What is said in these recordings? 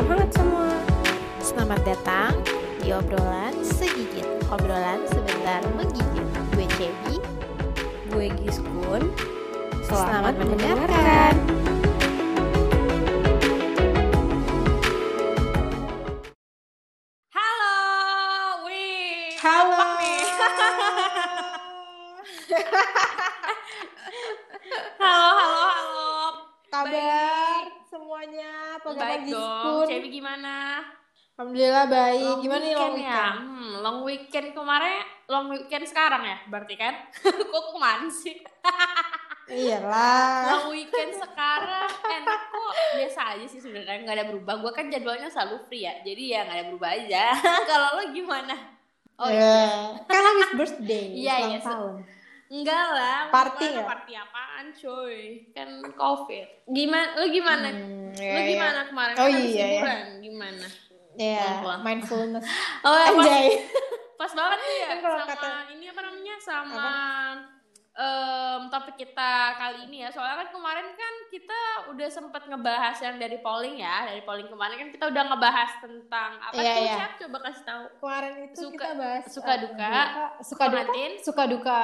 Hangat semua. Selamat datang di obrolan segigit. Obrolan sebentar menggigit. Gue Cebi, gue Giskun. Selamat, mendengarkan. Halo, Alhamdulillah baik. Long Gimana nih long weekend ya? weekend? Hmm, long weekend kemarin, long weekend sekarang ya, berarti kan? Kok ke mana sih? Iyalah. Long weekend sekarang enak kok. Biasa aja sih sebenarnya, nggak ada berubah. Gue kan jadwalnya selalu free ya, jadi ya nggak ada berubah aja. Kalau lo gimana? Oh Ya, Kan habis birthday, Iya, iya, tahun. Enggak lah, Party nggak? party apaan cuy? Kan covid. Gimana? Lu gimana? Hmm, lu iya, iya. gimana kemarin? Oh, Kan iya, iya. Gimana? Ya, Pelan-pelan. mindfulness. Oh, pas, Anjay. pas banget nih ya Kan sama kata- ini apa namanya? Sama em, topik kita kali ini ya. Soalnya kan kemarin kan kita udah sempet ngebahas yang dari polling ya. Dari polling kemarin kan kita udah ngebahas tentang apa Iya, tuh, iya. Cap? Coba kasih tahu. Kemarin itu Suka- kita bahas suka eh, duka, suka duka, pengantin. suka duka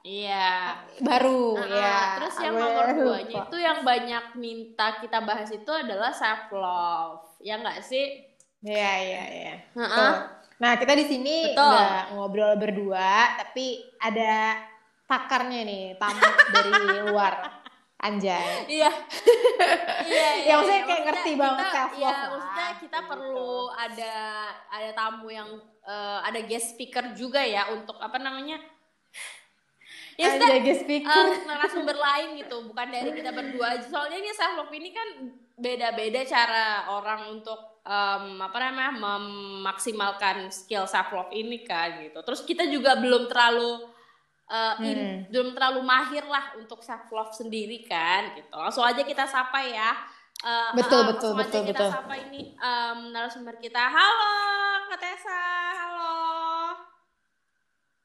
Iya. baru Ah, ya. Terus yang nomor duanya itu yang banyak minta kita bahas itu adalah self love. Ya nggak sih? Iya, iya, iya. Nah, kita di sini nggak ngobrol berdua, tapi ada pakarnya nih, tamu dari luar. Anjay. Iya. iya, Ya, maksudnya kayak Maksudnya ngerti banget kita- self love Iya, maksudnya kita gitu. perlu ada ada tamu yang eh, ada guest speaker juga ya untuk apa namanya? Ya Anjay, guest speaker. eh, narasumber lain gitu, bukan dari kita berdua aja. Soalnya ini self love ini kan beda-beda cara orang untuk em, apa namanya memaksimalkan skill self love ini kan gitu. Terus kita juga belum terlalu in- Hmm. belum terlalu mahir lah untuk self love sendiri kan gitu. Langsung aja kita sapa ya. Eh, Betul, eh, betul, langsung aja betul, kita betul. sapa ini em, narasumber kita. Halo, Kak Tessa. Halo.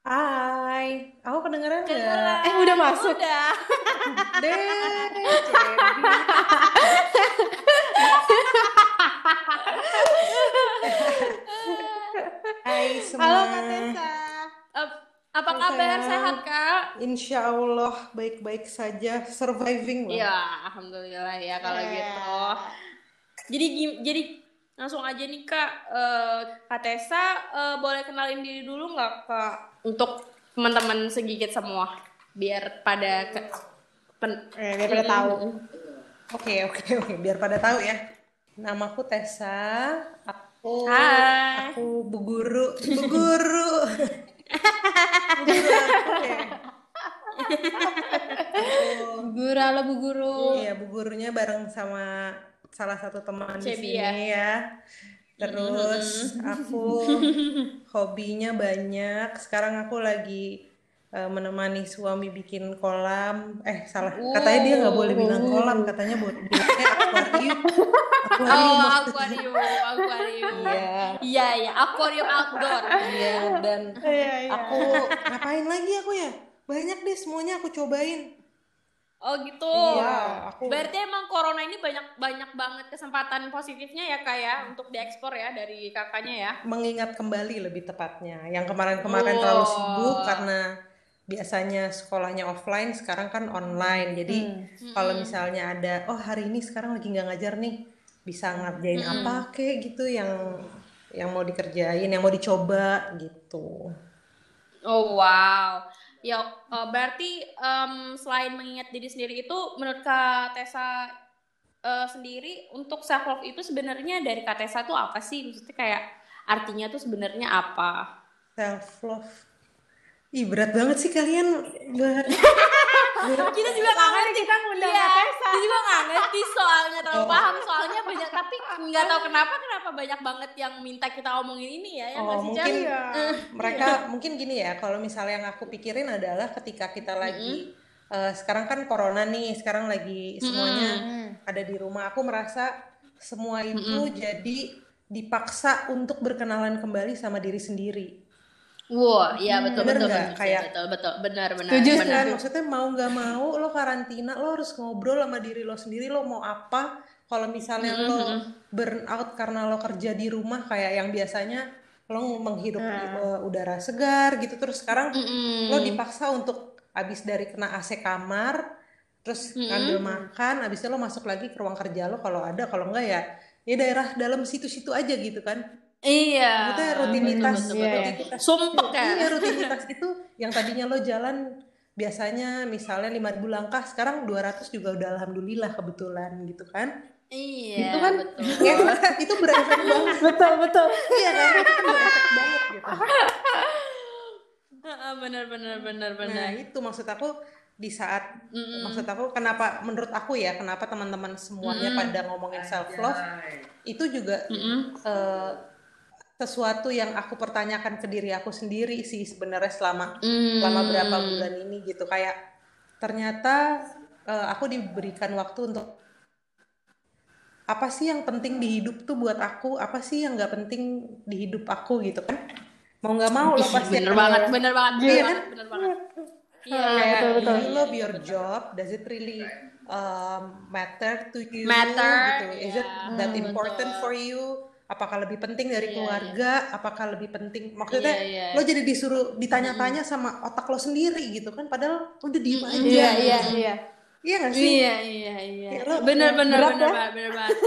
Hai, aku kedengeran nggak? Eh, udah masuk. Udah. Deh. Hai semua. Halo Kak Tessa. Apa kabar? sayang. Sehat, Kak? Insya Allah baik-baik saja, surviving loh. Ya, alhamdulillah ya kalau gitu. Jadi jadi langsung aja nih Kak, eh, Kak Tessa eh, boleh kenalin diri dulu nggak Kak untuk teman-teman segigit semua biar pada ke, pen- Eh, biar pada tahu. Oke, oke, oke. Biar pada tahu ya. Namaku Tessa. Aku Hai. aku bu guru, bu guru. bu guru aku ya. Aku Guru, halo Bu Guru. Iya, bu gurunya bareng sama salah satu teman di Cebi sini ya. Terus aku hobinya banyak. Sekarang aku lagi eh, menemani suami bikin kolam. Eh, salah. Katanya dia nggak boleh bilang kolam, katanya boleh bilangnya akuarium. Akuarium. Oh, akuarium, akuarium. Iya. Iya, iya, akuarium outdoor. Iya, dan Iya, iya. aku ngapain lagi aku ya? Banyak deh semuanya aku cobain. Oh gitu. Iya, aku Berarti emang corona ini banyak banyak banget kesempatan positifnya ya kak ya untuk diekspor ya dari kakaknya ya. mengingat kembali lebih tepatnya. Yang kemarin-kemarin terlalu Oh. sibuk karena biasanya sekolahnya offline, sekarang kan online. Jadi kalau misalnya ada, oh hari ini sekarang lagi nggak ngajar nih, bisa ngerjain apa kek gitu yang yang mau dikerjain, yang mau dicoba gitu. Oh wow. Ya eh, berarti em, selain mengingat diri sendiri itu menurut kak Tessa eh, sendiri untuk self love itu sebenarnya dari kak Tessa tuh apa sih? Maksudnya kayak artinya tuh sebenarnya apa? Self love. Ih berat banget sih kalian. kita juga nggak ngerti kita ngundang Iya, Tessa. kita juga nggak ngerti soalnya terlalu Oh. paham soalnya banyak tapi nggak tahu kenapa kenapa banyak banget yang minta kita omongin ini ya yang Oh, mungkin? Iya. mereka mungkin gini ya kalau misalnya yang aku pikirin adalah ketika kita lagi eh, sekarang kan corona nih sekarang lagi semuanya ada di rumah aku merasa semua itu jadi dipaksa untuk berkenalan kembali sama diri sendiri Wah, iya betul Bener betul nggak? betul, Kayak- betul betul benar benar Setuju, benar. kan maksudnya mau nggak mau lo karantina lo harus ngobrol sama diri lo sendiri lo mau apa? Kalau misalnya lo burn out karena lo kerja di rumah kayak yang biasanya lo menghirup uh, udara segar gitu terus sekarang lo dipaksa untuk habis dari kena AC kamar terus ngambil makan habis itu lo masuk lagi ke ruang kerja lo kalau ada kalau enggak ya ya daerah dalam situ-situ aja gitu kan Iya. Maksudnya rutinitas, betul, betul, betul. rutinitas Sumpek ya. Iya rutinitas itu yang tadinya lo jalan biasanya misalnya 5000 langkah sekarang 200 juga udah alhamdulillah kebetulan gitu kan. Iya. itu kan betul. ya, itu berefek banget. betul betul Iya kan? Itu kan berefek banget gitu. Heeh, bener bener bener Nah, bener. itu maksud aku di saat maksud aku kenapa menurut aku ya kenapa teman-teman semuanya pada ngomongin self love itu juga eh, sesuatu yang aku pertanyakan ke diri aku sendiri sih sebenarnya selama selama berapa bulan ini gitu. Kayak ternyata eh, aku diberikan waktu untuk apa sih yang penting di hidup tuh buat aku? Apa sih yang nggak penting di hidup aku gitu kan? Mau nggak mau lo pasti bener banget, bener banget, bener Iya banget, bener banget. Iya, kayak betul, betul. do you love your job does it really um, matter to you? Matter, gitu. Is it iya, that betul. important for you apakah lebih penting dari Iya, keluarga apakah lebih penting maksudnya Iya, iya. lo jadi disuruh ditanya-tanya sama otak lo sendiri gitu kan padahal udah diem aja iya gitu. iya iya iya gak sih Iya, iya, iya. Ya, lo- Bener, bener, bener ya? banget, bener banget.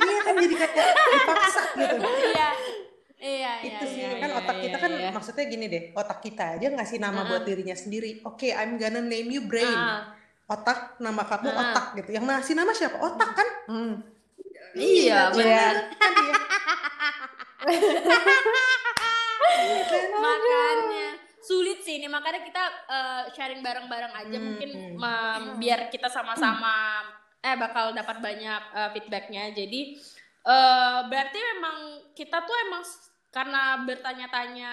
iya kan jadi kayak dipaksa gitu Iya, iya, iya. itu sih iya, kan iya, otak kita iya, kan iya. maksudnya gini deh otak kita aja ngasih nama buat dirinya sendiri oke I'm gonna name you brain Ah. otak nama kamu otak gitu yang ngasih nama siapa otak kan Hmm. Iya, bener. kan dia makanya. Sulit sih ini makanya kita eh, sharing bareng-bareng aja Hmm, mungkin em, biar kita sama-sama eh bakal dapat banyak eh, feedbacknya. Jadi eh, berarti memang kita tuh emang karena bertanya-tanya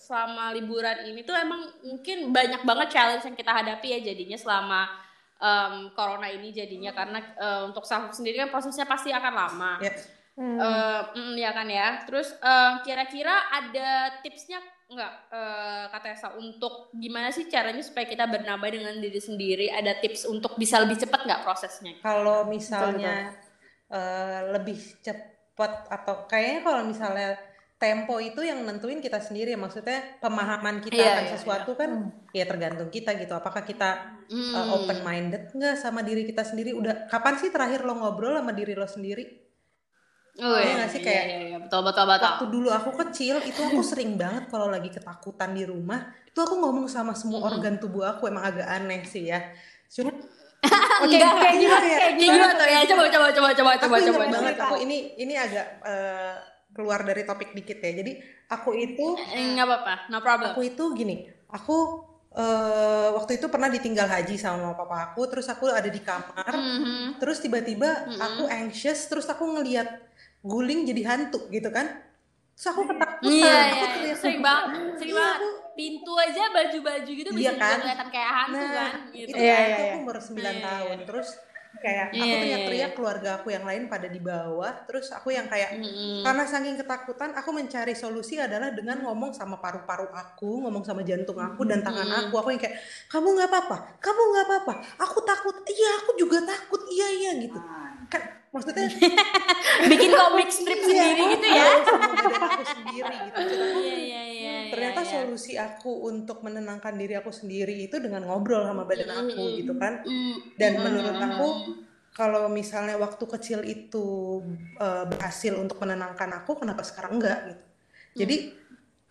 selama liburan ini tuh emang mungkin banyak banget challenge yang kita hadapi ya jadinya selama em, corona ini jadinya karena eh, untuk self sendiri kan prosesnya pasti akan lama. ya Eh, mm, ya kan ya. Terus eh, kira-kira ada tipsnya nggak eh, Kak Tessa untuk gimana sih caranya supaya kita bernambah dengan diri sendiri? Ada tips untuk bisa lebih cepat nggak prosesnya? kalau misalnya eh, lebih cepat atau kayaknya kalau misalnya tempo itu yang nentuin kita sendiri. Maksudnya pemahaman kita Iya, akan iya, sesuatu kan ya tergantung kita gitu. Apakah kita open minded nggak sama diri kita sendiri? Udah kapan sih terakhir lo ngobrol sama diri lo sendiri? Oh Iya nggak sih, kayak iya, iya, betul betul betul. waktu dulu aku kecil itu aku sering banget kalau lagi ketakutan di rumah itu aku ngomong sama semua organ tubuh aku. Emang agak aneh sih ya. Cuma Oke, kayak gimana? Kayak Kayak Kayak gimana tuh? ya? Coba coba coba coba aku coba coba. banget aku ini ini agak eh, keluar dari topik dikit ya jadi aku itu Eh, nggak apa-apa, no problem. aku itu gini aku eh, waktu itu pernah ditinggal haji sama papa aku terus aku ada di kamar Mhm. terus tiba-tiba aku anxious terus aku ngelihat guling jadi hantu gitu kan terus aku ketakutan Iya, aku iya, teriak sering banget, sering banget. Pintu aja baju-baju gitu bisa Iya juga kan? kelihatan kayak hantu Nah, kan, gitu. itu Iya, kan, iya, itu iya. aku umur 9 Iya, tahun. iya. Terus kayak aku Iya, teriak-teriak iya, keluarga aku yang lain pada di bawah. Terus aku yang kayak karena saking ketakutan aku mencari solusi adalah dengan ngomong sama paru-paru aku, ngomong sama jantung aku dan tangan aku. Aku yang kayak kamu nggak apa-apa, kamu nggak apa-apa. Aku takut. Iya, aku juga takut. Iya, iya gitu. Kan maksudnya Bikin komik strip sendiri gitu ya. Iya, aku sendiri gitu. Iya, iya, iya. Ternyata iya, iya. solusi aku untuk menenangkan diri aku sendiri itu dengan ngobrol sama badan aku gitu kan. Mm, dan menurut aku kalau misalnya waktu kecil itu eh, berhasil untuk menenangkan aku kenapa sekarang enggak gitu. Jadi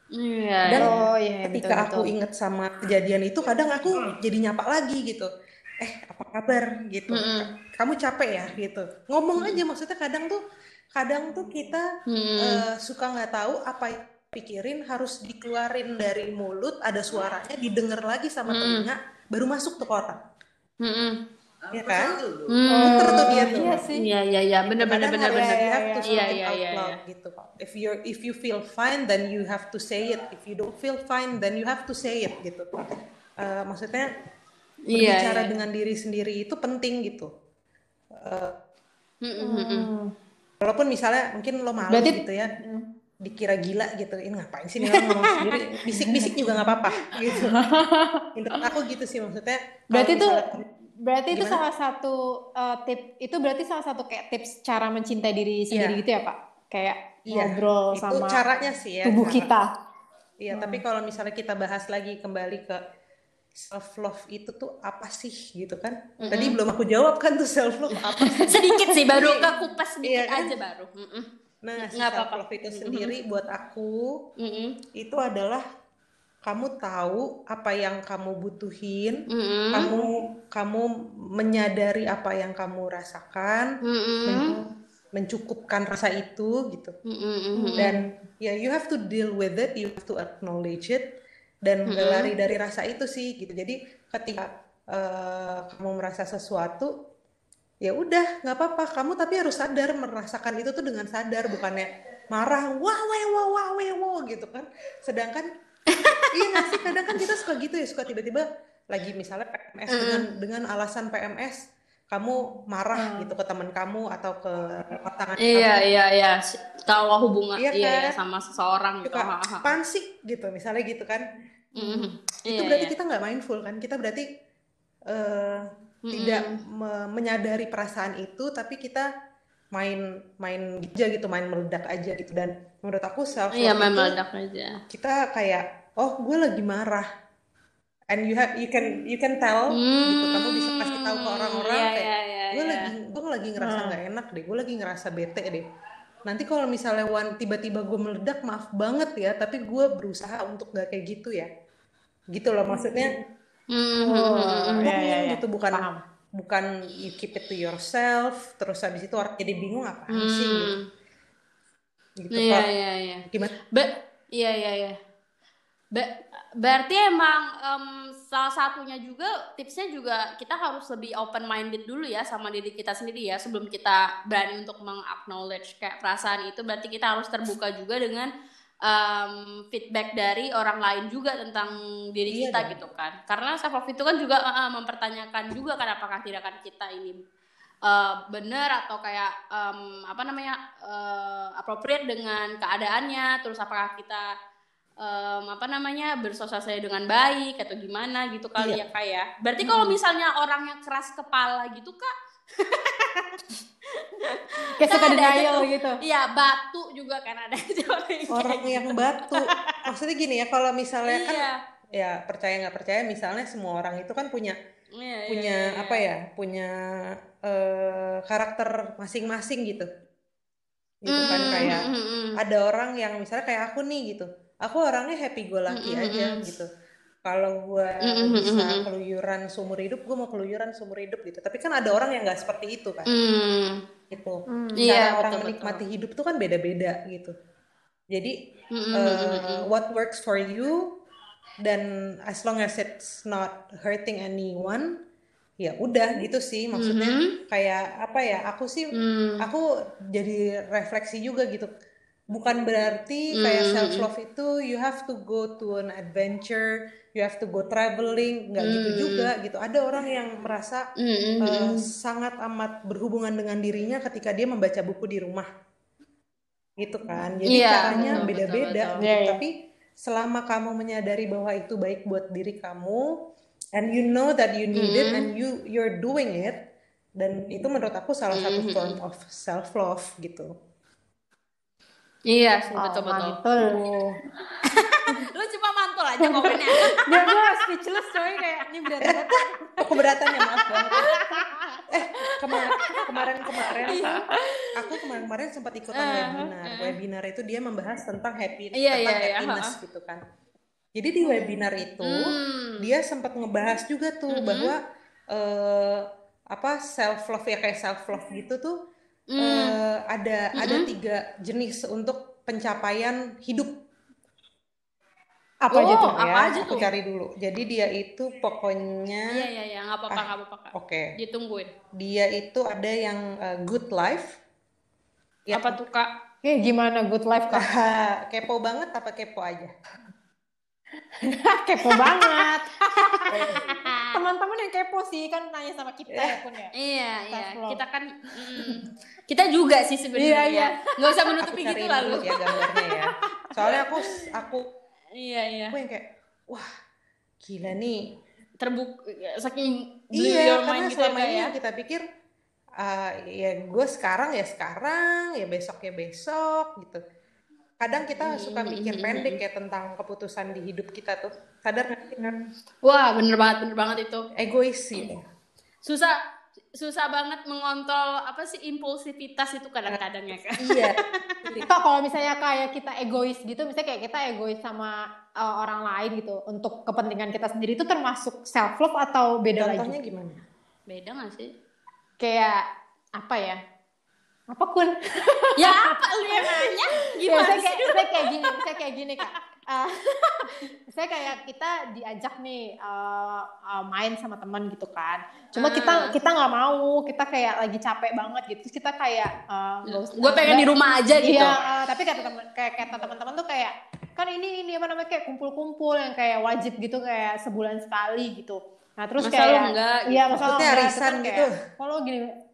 Iya. dan Oh iya, ketika betul, aku betul. inget sama kejadian itu kadang aku jadi nyapa lagi gitu. Eh apa kabar? Gitu. Kamu capek ya? Gitu. Ngomong aja maksudnya kadang tuh kadang tuh kita eh, suka nggak tahu apa pikirin harus dikeluarin dari mulut ada suaranya didengar lagi sama telinga baru masuk tuh ke otak. Mm-mm. ya kan? Hmm. muter tuh dia tuh. Iya sih. Iya, iya, iya, bener, bener, Kadang bener, harus bener. you have to Iya, iya, out iya, loud gitu. If you if you feel fine then you have to say it. If you don't feel fine then you have to say it gitu. Eh, maksudnya Iya, berbicara iya. dengan diri sendiri itu penting gitu. Eh, Mm-mm, mm-mm. walaupun misalnya mungkin lo malu Berarti- gitu ya dikira gila gitu ini ngapain sih nih ngomong sendiri bisik-bisik juga nggak apa-apa gitu menurut aku gitu sih maksudnya Berarti misalnya Berarti itu Gimana? salah satu uh, tip itu berarti salah satu kayak tips cara mencintai diri sendiri Iya. gitu ya, Pak? Kayak Iya, ngobrol itu sama caranya sih ya tubuh cara. kita. Iya, tapi kalau misalnya kita bahas lagi kembali ke self love itu tuh apa sih gitu kan? Tadi belum aku jawab kan tuh self love apa sih? sedikit sih baru ke kupas sedikit Iya kan? aja baru Mm-mm. Nah, Nggak apa-apa. love itu sendiri buat aku Mm-mm. itu adalah kamu tahu apa yang kamu butuhin, Mm-mm. kamu kamu menyadari apa yang kamu rasakan, Mm-mm. men- mencukupkan rasa itu gitu. Mm-mm. dan ya you have to deal with it you have to acknowledge it dan gak lari dari rasa itu sih gitu jadi ketika eh, kamu merasa sesuatu ya udah nggak apa-apa. Kamu tapi harus sadar merasakan itu tuh dengan sadar bukannya marah wah wah wah wah wah wah gitu kan. Sedangkan iya nggak sih? Kadang kan kita suka gitu ya suka tiba-tiba lagi misalnya PMS dengan dengan alasan PMS kamu marah gitu ke teman kamu atau ke pasangan Iya kamu. iya iya. Si- kalau hubungan. Iya iya, iya, kan? sama seseorang gitu. apaan sih? Gitu misalnya gitu kan. Mm-mm. itu Iya, berarti iya. kita nggak mindful kan? Kita berarti eh, tidak me- menyadari perasaan itu tapi kita main main aja gitu main meledak aja gitu. Dan menurut aku self Iya love main itu meledak aja. kita kayak oh gue lagi marah. And you have you can you can tell gitu. Kamu bisa kasih tahu ke orang-orang Iya kayak iya iya. gue iya. lagi gue lagi ngerasa nggak enak deh gue lagi ngerasa bete deh. Nanti kalau misalnya Wan tiba-tiba gue meledak maaf banget ya tapi gue berusaha untuk nggak kayak gitu ya. Gitu loh maksudnya Mm-mm. ngomong iya, iya, iya. gitu bukan Paham. bukan you keep it to yourself terus habis itu orang jadi bingung apaan sih gitu, Kok. iya iya. gimana Be- iya iya iya. Be- berarti emang em, salah satunya juga tipsnya juga kita harus lebih open minded dulu ya sama diri kita sendiri ya sebelum kita berani untuk meng-acknowledge kayak perasaan itu berarti kita harus terbuka juga dengan em, feedback dari orang lain juga tentang diri Iya kita dong. gitu kan karena self love itu kan juga eh, mempertanyakan juga kan apakah tindakan kita ini eh, benar atau kayak em, apa namanya eh, appropriate dengan keadaannya terus apakah kita em, apa namanya bersosialisasi dengan baik atau gimana gitu kali Iya. ya kak ya berarti kalau misalnya orang yang keras kepala gitu kak Kayak suka Kan denial gitu. iya batu juga kan ada orang yang yang batu maksudnya gini ya kalau misalnya kan iya ya percaya nggak percaya misalnya semua orang itu kan punya Iya, iya, punya iya, iya. apa ya punya eh, karakter masing-masing gitu gitu kan Mm, kayak mm, mm, mm. ada orang yang misalnya kayak aku nih gitu aku orangnya happy go lucky Mm, mm, aja mm. gitu kalau gue Mm, mm, bisa mm, mm. keluyuran seumur hidup gue mau keluyuran seumur hidup gitu tapi kan ada orang yang nggak seperti itu kan Hmm. gitu Hmm. cara Iya, orang betul, menikmati hidup tuh kan beda-beda gitu jadi Mm, mm, eh, mm, mm, mm. what works for you dan as long as it's not hurting anyone ya udah gitu sih maksudnya Mhm. kayak apa ya aku sih Hmm. aku jadi refleksi juga gitu bukan berarti kayak Mm, self love itu you have to go to an adventure you have to go traveling nggak gitu Mm. juga gitu ada orang yang merasa Mm, mm, mm. eh, sangat amat berhubungan dengan dirinya ketika dia membaca buku di rumah gitu kan jadi Iya, caranya beda-beda gitu. Iya. tapi selama kamu menyadari bahwa itu baik buat diri kamu and you know that you need it and you you're doing it dan itu menurut aku salah satu form of self love gitu Iya sih Oh, betul betul. mantul. Lu cuma mantul aja komennya. Dia gue speechless coy kayak ini berat banget. oh, keberatan ya maaf banget eh kemarin kemarin kemarin Iya. aku kemarin kemarin sempat ikutan webinar webinar itu dia membahas tentang happy Iya, tentang iya, iya, happiness ha-ha. gitu kan jadi di webinar itu Hmm. dia sempat ngebahas juga tuh bahwa eh, apa self love ya kayak self love gitu tuh eh, ada ada tiga jenis untuk pencapaian hidup Apa aja Oh, tuh? apa ya aja aku tuh? cari dulu jadi dia itu pokoknya Iya iya iya nggak apa-apa nggak apa-apa kak. oke Ditungguin. dia itu ada yang uh, good life ya Apa tuh kak? Kayak gimana good life kak? kepo banget apa kepo aja kepo banget. Teman-teman yang kepo sih kan nanya sama kita ya pun ya. Iya iya kita kan mm, kita juga sih sebenarnya. Iya, iya. Nggak usah menutupi gitu lah dulu lu. ya gambarnya ya soalnya aku aku Iya iya. aku yang kayak wah gila nih terbuka saking iya karena selama ini ya. kita pikir uh, ya gue sekarang ya sekarang ya besok ya besok gitu kadang kita hmm, suka mikir hmm, pendek ya tentang keputusan di hidup kita tuh. Sadar nggak sih kan wah bener banget bener banget itu. Egois sih. Susah susah banget mengontrol apa sih impulsivitas itu kadang-kadang ya kak. Iya. Kak kalau misalnya kayak kita egois gitu misalnya kayak kita egois sama uh, orang lain gitu untuk kepentingan kita sendiri itu termasuk self love atau beda Contohnya lagi? Contohnya gimana? Beda nggak sih? Kayak apa ya apa pun ya apa lu yang nanya? Gimana ya, saya kayak saya kayak gini saya kayak gini kak. Uh, saya kayak kita diajak nih uh, uh, main sama teman gitu kan. Cuma uh. kita kita nggak mau kita kayak lagi capek banget gitu. Terus kita kayak uh, gue pengen di rumah aja gitu. iya uh, tapi kata teman kayak kata teman-teman tuh kayak kan ini ini apa namanya kayak kumpul-kumpul yang kayak wajib gitu kayak sebulan sekali gitu. Nah terus masa kayak enggak, iya gitu. enggak arisan gitu? kalau gini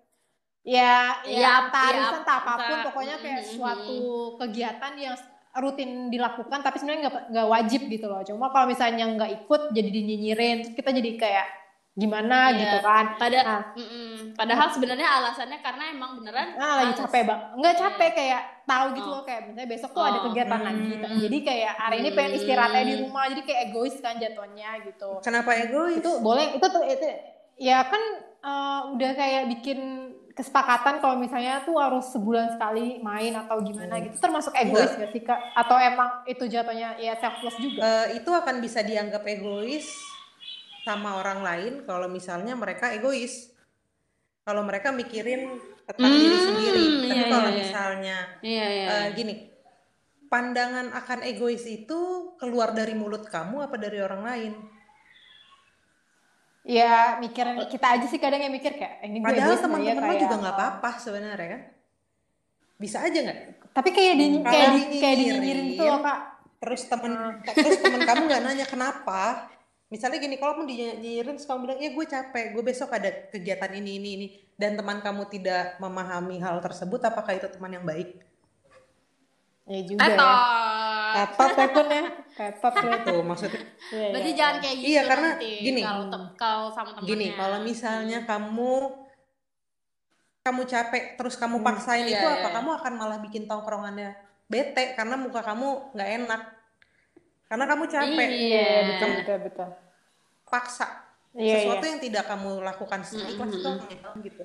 ya ya, ya tarisan ya, tak apa pun pokoknya kayak mm -hmm. suatu kegiatan yang rutin dilakukan tapi sebenarnya nggak nggak wajib gitu loh cuma kalau misalnya nggak ikut jadi dinyinyirin kita jadi kayak gimana yeah. gitu kan pada nah, mm -mm. padahal sebenarnya alasannya karena emang beneran nah, lagi capek bang nggak capek kayak tahu gitu oh. loh kayak misalnya besok tuh oh. ada kegiatan mm. lagi gitu. jadi kayak hari ini pengen istirahatnya di rumah jadi kayak egois kan jatuhnya gitu kenapa egois itu boleh itu tuh itu ya kan uh, udah kayak bikin kesepakatan kalau misalnya tuh harus sebulan sekali main atau gimana gitu. Termasuk egois Enggak. gak sih kak? Atau emang itu jatuhnya ya selfless juga? Uh, itu akan bisa dianggap egois sama orang lain kalau misalnya mereka egois. Kalau mereka mikirin tentang hmm, diri sendiri. tapi iya, kalau iya, iya. misalnya iya, iya. Uh, gini pandangan akan egois itu keluar dari mulut kamu apa dari orang lain ya mikir kita aja sih kadang yang mikir kayak eh, ini gue padahal ya, teman-teman ya, kayak juga nggak apa-apa sebenarnya kan. Bisa aja nggak? Tapi kayak di hmm, kayak di, kayak dinyinyirin loh kak. Terus temen hmm. terus temen kamu nggak nanya kenapa. Misalnya gini kalau kamu dinyinyirin terus kamu bilang ya gue capek gue besok ada kegiatan ini ini ini. Dan teman kamu tidak memahami hal tersebut apakah itu teman yang baik? Ya juga Tetot ya pun ya. Tetot ya. Tuh maksudnya. Iya, Berarti iya. jangan kayak gitu. Iya karena nanti, gini. Kalau kalau sama temennya. Gini, kalau misalnya kamu kamu capek terus kamu hmm, paksain hmm, itu iya, apa? Iya. Kamu akan malah bikin tongkrongannya bete karena muka kamu nggak enak. Karena kamu capek. Iya, betul betul betul. Paksa. Iya, Sesuatu iya. yang tidak kamu lakukan seikhlas mm -hmm. itu gitu.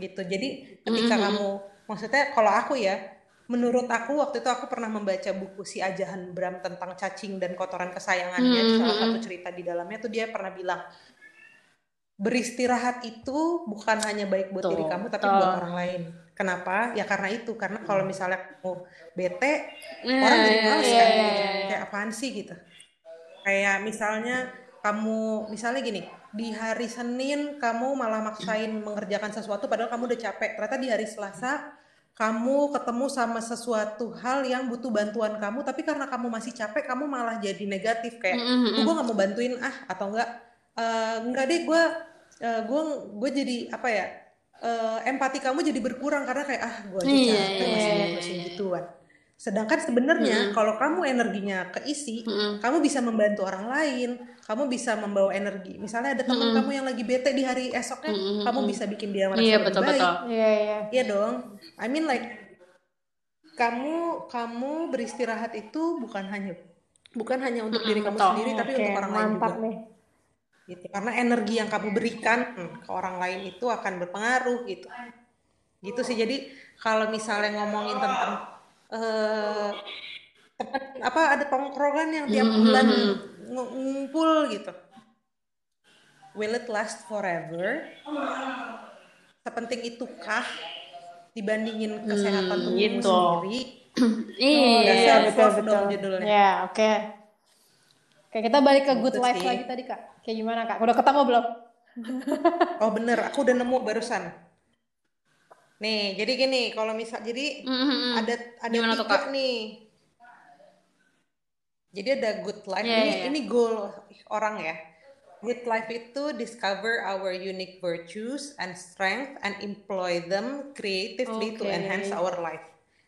Gitu. Jadi ketika mm -hmm. kamu maksudnya kalau aku ya menurut aku waktu itu aku pernah membaca buku si Ajahan Bram tentang cacing dan kotoran kesayangannya mm -hmm. salah satu cerita di dalamnya tuh dia pernah bilang beristirahat itu bukan hanya baik buat tuh, diri kamu tapi tuh. buat orang lain. Kenapa? Ya karena itu karena kalau misalnya kamu bete mm, orang jadi males yeah, kan yeah, yeah. kayak apaan sih gitu. Kayak misalnya kamu misalnya gini di hari Senin kamu malah maksain mengerjakan sesuatu padahal kamu udah capek. Ternyata di hari Selasa kamu ketemu sama sesuatu hal yang butuh bantuan kamu tapi karena kamu masih capek kamu malah jadi negatif. Kayak mm -hmm. gue nggak mau bantuin ah atau enggak uh, enggak deh gue uh, gue gue jadi apa ya uh, empati kamu jadi berkurang karena kayak ah gue aja iya, capek yeah, masih yeah, yeah, gituan sedangkan sebenarnya mm -hmm. kalau kamu energinya keisi mm -hmm. kamu bisa membantu orang lain kamu bisa membawa energi. Misalnya ada teman mm -hmm. kamu yang lagi bete di hari esoknya, mm -hmm. kamu bisa bikin dia merasa iya, lebih betul, baik. Iya, iya. Iya dong. I mean like kamu kamu beristirahat itu bukan hanya bukan hanya untuk mm -hmm, diri kamu betul. sendiri tapi okay, untuk orang lain juga. Nih. Gitu. Karena energi yang kamu berikan hmm, ke orang lain itu akan berpengaruh gitu. Gitu sih. Jadi kalau misalnya ngomongin tentang uh, apa ada tongkrongan yang tiap bulan mm -hmm ngumpul gitu. Will it last forever? Sepenting itukah dibandingin kesehatan hmm, tubuhmu gitu. sendiri? Iya oh, betul betul. judulnya. Ya oke. Okay. oke kita balik ke good gitu life sih. lagi tadi kak. Kayak gimana kak? Udah ketemu belum? Oh bener. Aku udah nemu barusan nih jadi gini kalau misal jadi mm -hmm. ada ada Gimana tiga nih jadi ada good life. Yeah, ini yeah. ini goal orang ya. Good life itu discover our unique virtues and strength and employ them creatively okay. to enhance our life.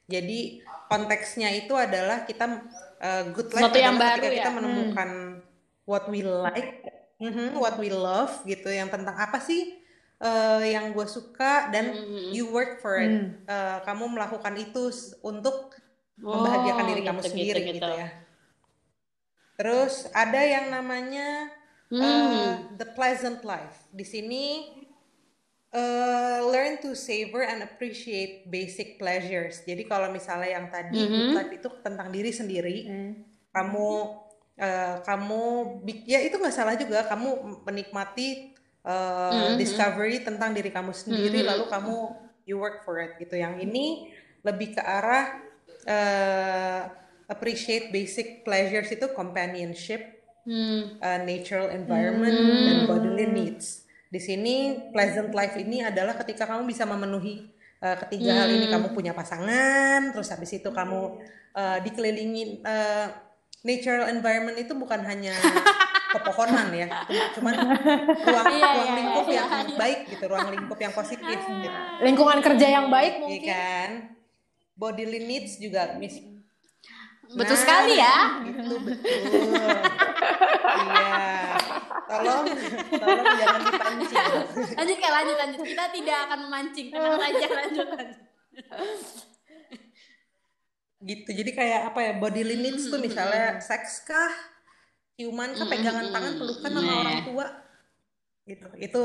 Jadi konteksnya itu adalah kita uh, good life Sesuatu yang baru ketika ya? kita menemukan hmm. what we like mm-hmm, what we love gitu, yang tentang apa sih uh, yang gue suka dan mm-hmm. you work for it. Mm. Uh, kamu melakukan itu untuk membahagiakan oh, diri gitu, kamu sendiri gitu, gitu. ya. Terus ada yang namanya mm. uh, the pleasant life. Di sini uh, learn to savor and appreciate basic pleasures. Jadi kalau misalnya yang tadi mm -hmm. itu tentang diri sendiri, mm. kamu uh, kamu ya itu nggak salah juga. Kamu menikmati uh, mm -hmm. discovery tentang diri kamu sendiri, mm -hmm. lalu kamu you work for it gitu. Yang ini lebih ke arah uh, appreciate basic pleasures itu companionship, mm. uh, natural environment, mm. dan bodily needs di sini pleasant life ini adalah ketika kamu bisa memenuhi uh, ketiga hmm. hal ini hmm. kamu punya pasangan terus habis itu kamu uh, dikelilingi uh, natural environment itu bukan hanya pepohonan ya. Cuman ruang iya, ruang iya, lingkup iya, yang iya. baik gitu ruang lingkup yang positif gitu. lingkungan kerja yang baik iya mungkin. iya kan? Bodily needs juga mis betul nah, sekali ya. Itu betul. Iya. Tolong tolong jangan dipancing. Lanjut kayak lanjut lanjut. Kita tidak akan memancing. Tenang aja lanjut lanjut. Gitu. Jadi kayak apa ya body limits tuh misalnya seks kah ciuman kah pegangan tangan pelukan sama orang iya. tua gitu itu